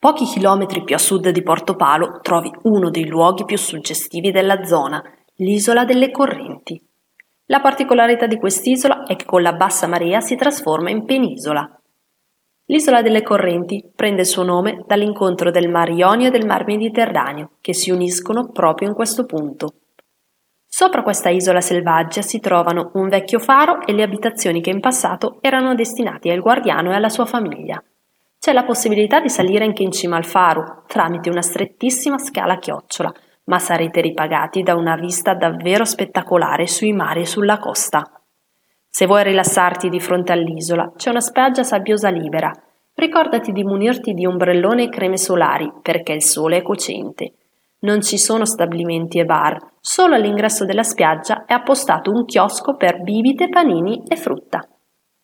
Pochi chilometri più a sud di Porto Palo trovi uno dei luoghi più suggestivi della zona, l'isola delle correnti. La particolarità di quest'isola è che con la bassa marea si trasforma in penisola. L'isola delle correnti prende il suo nome dall'incontro del Mar Ionio e del Mar Mediterraneo, che si uniscono proprio in questo punto. Sopra questa isola selvaggia si trovano un vecchio faro e le abitazioni che in passato erano destinate al guardiano e alla sua famiglia. C'è la possibilità di salire anche in cima al faro, tramite una strettissima scala a chiocciola, ma sarete ripagati da una vista davvero spettacolare sui mari e sulla costa. Se vuoi rilassarti di fronte all'isola, c'è una spiaggia sabbiosa libera. Ricordati di munirti di ombrellone e creme solari, perché il sole è cocente. Non ci sono stabilimenti e bar, solo all'ingresso della spiaggia è appostato un chiosco per bibite, panini e frutta.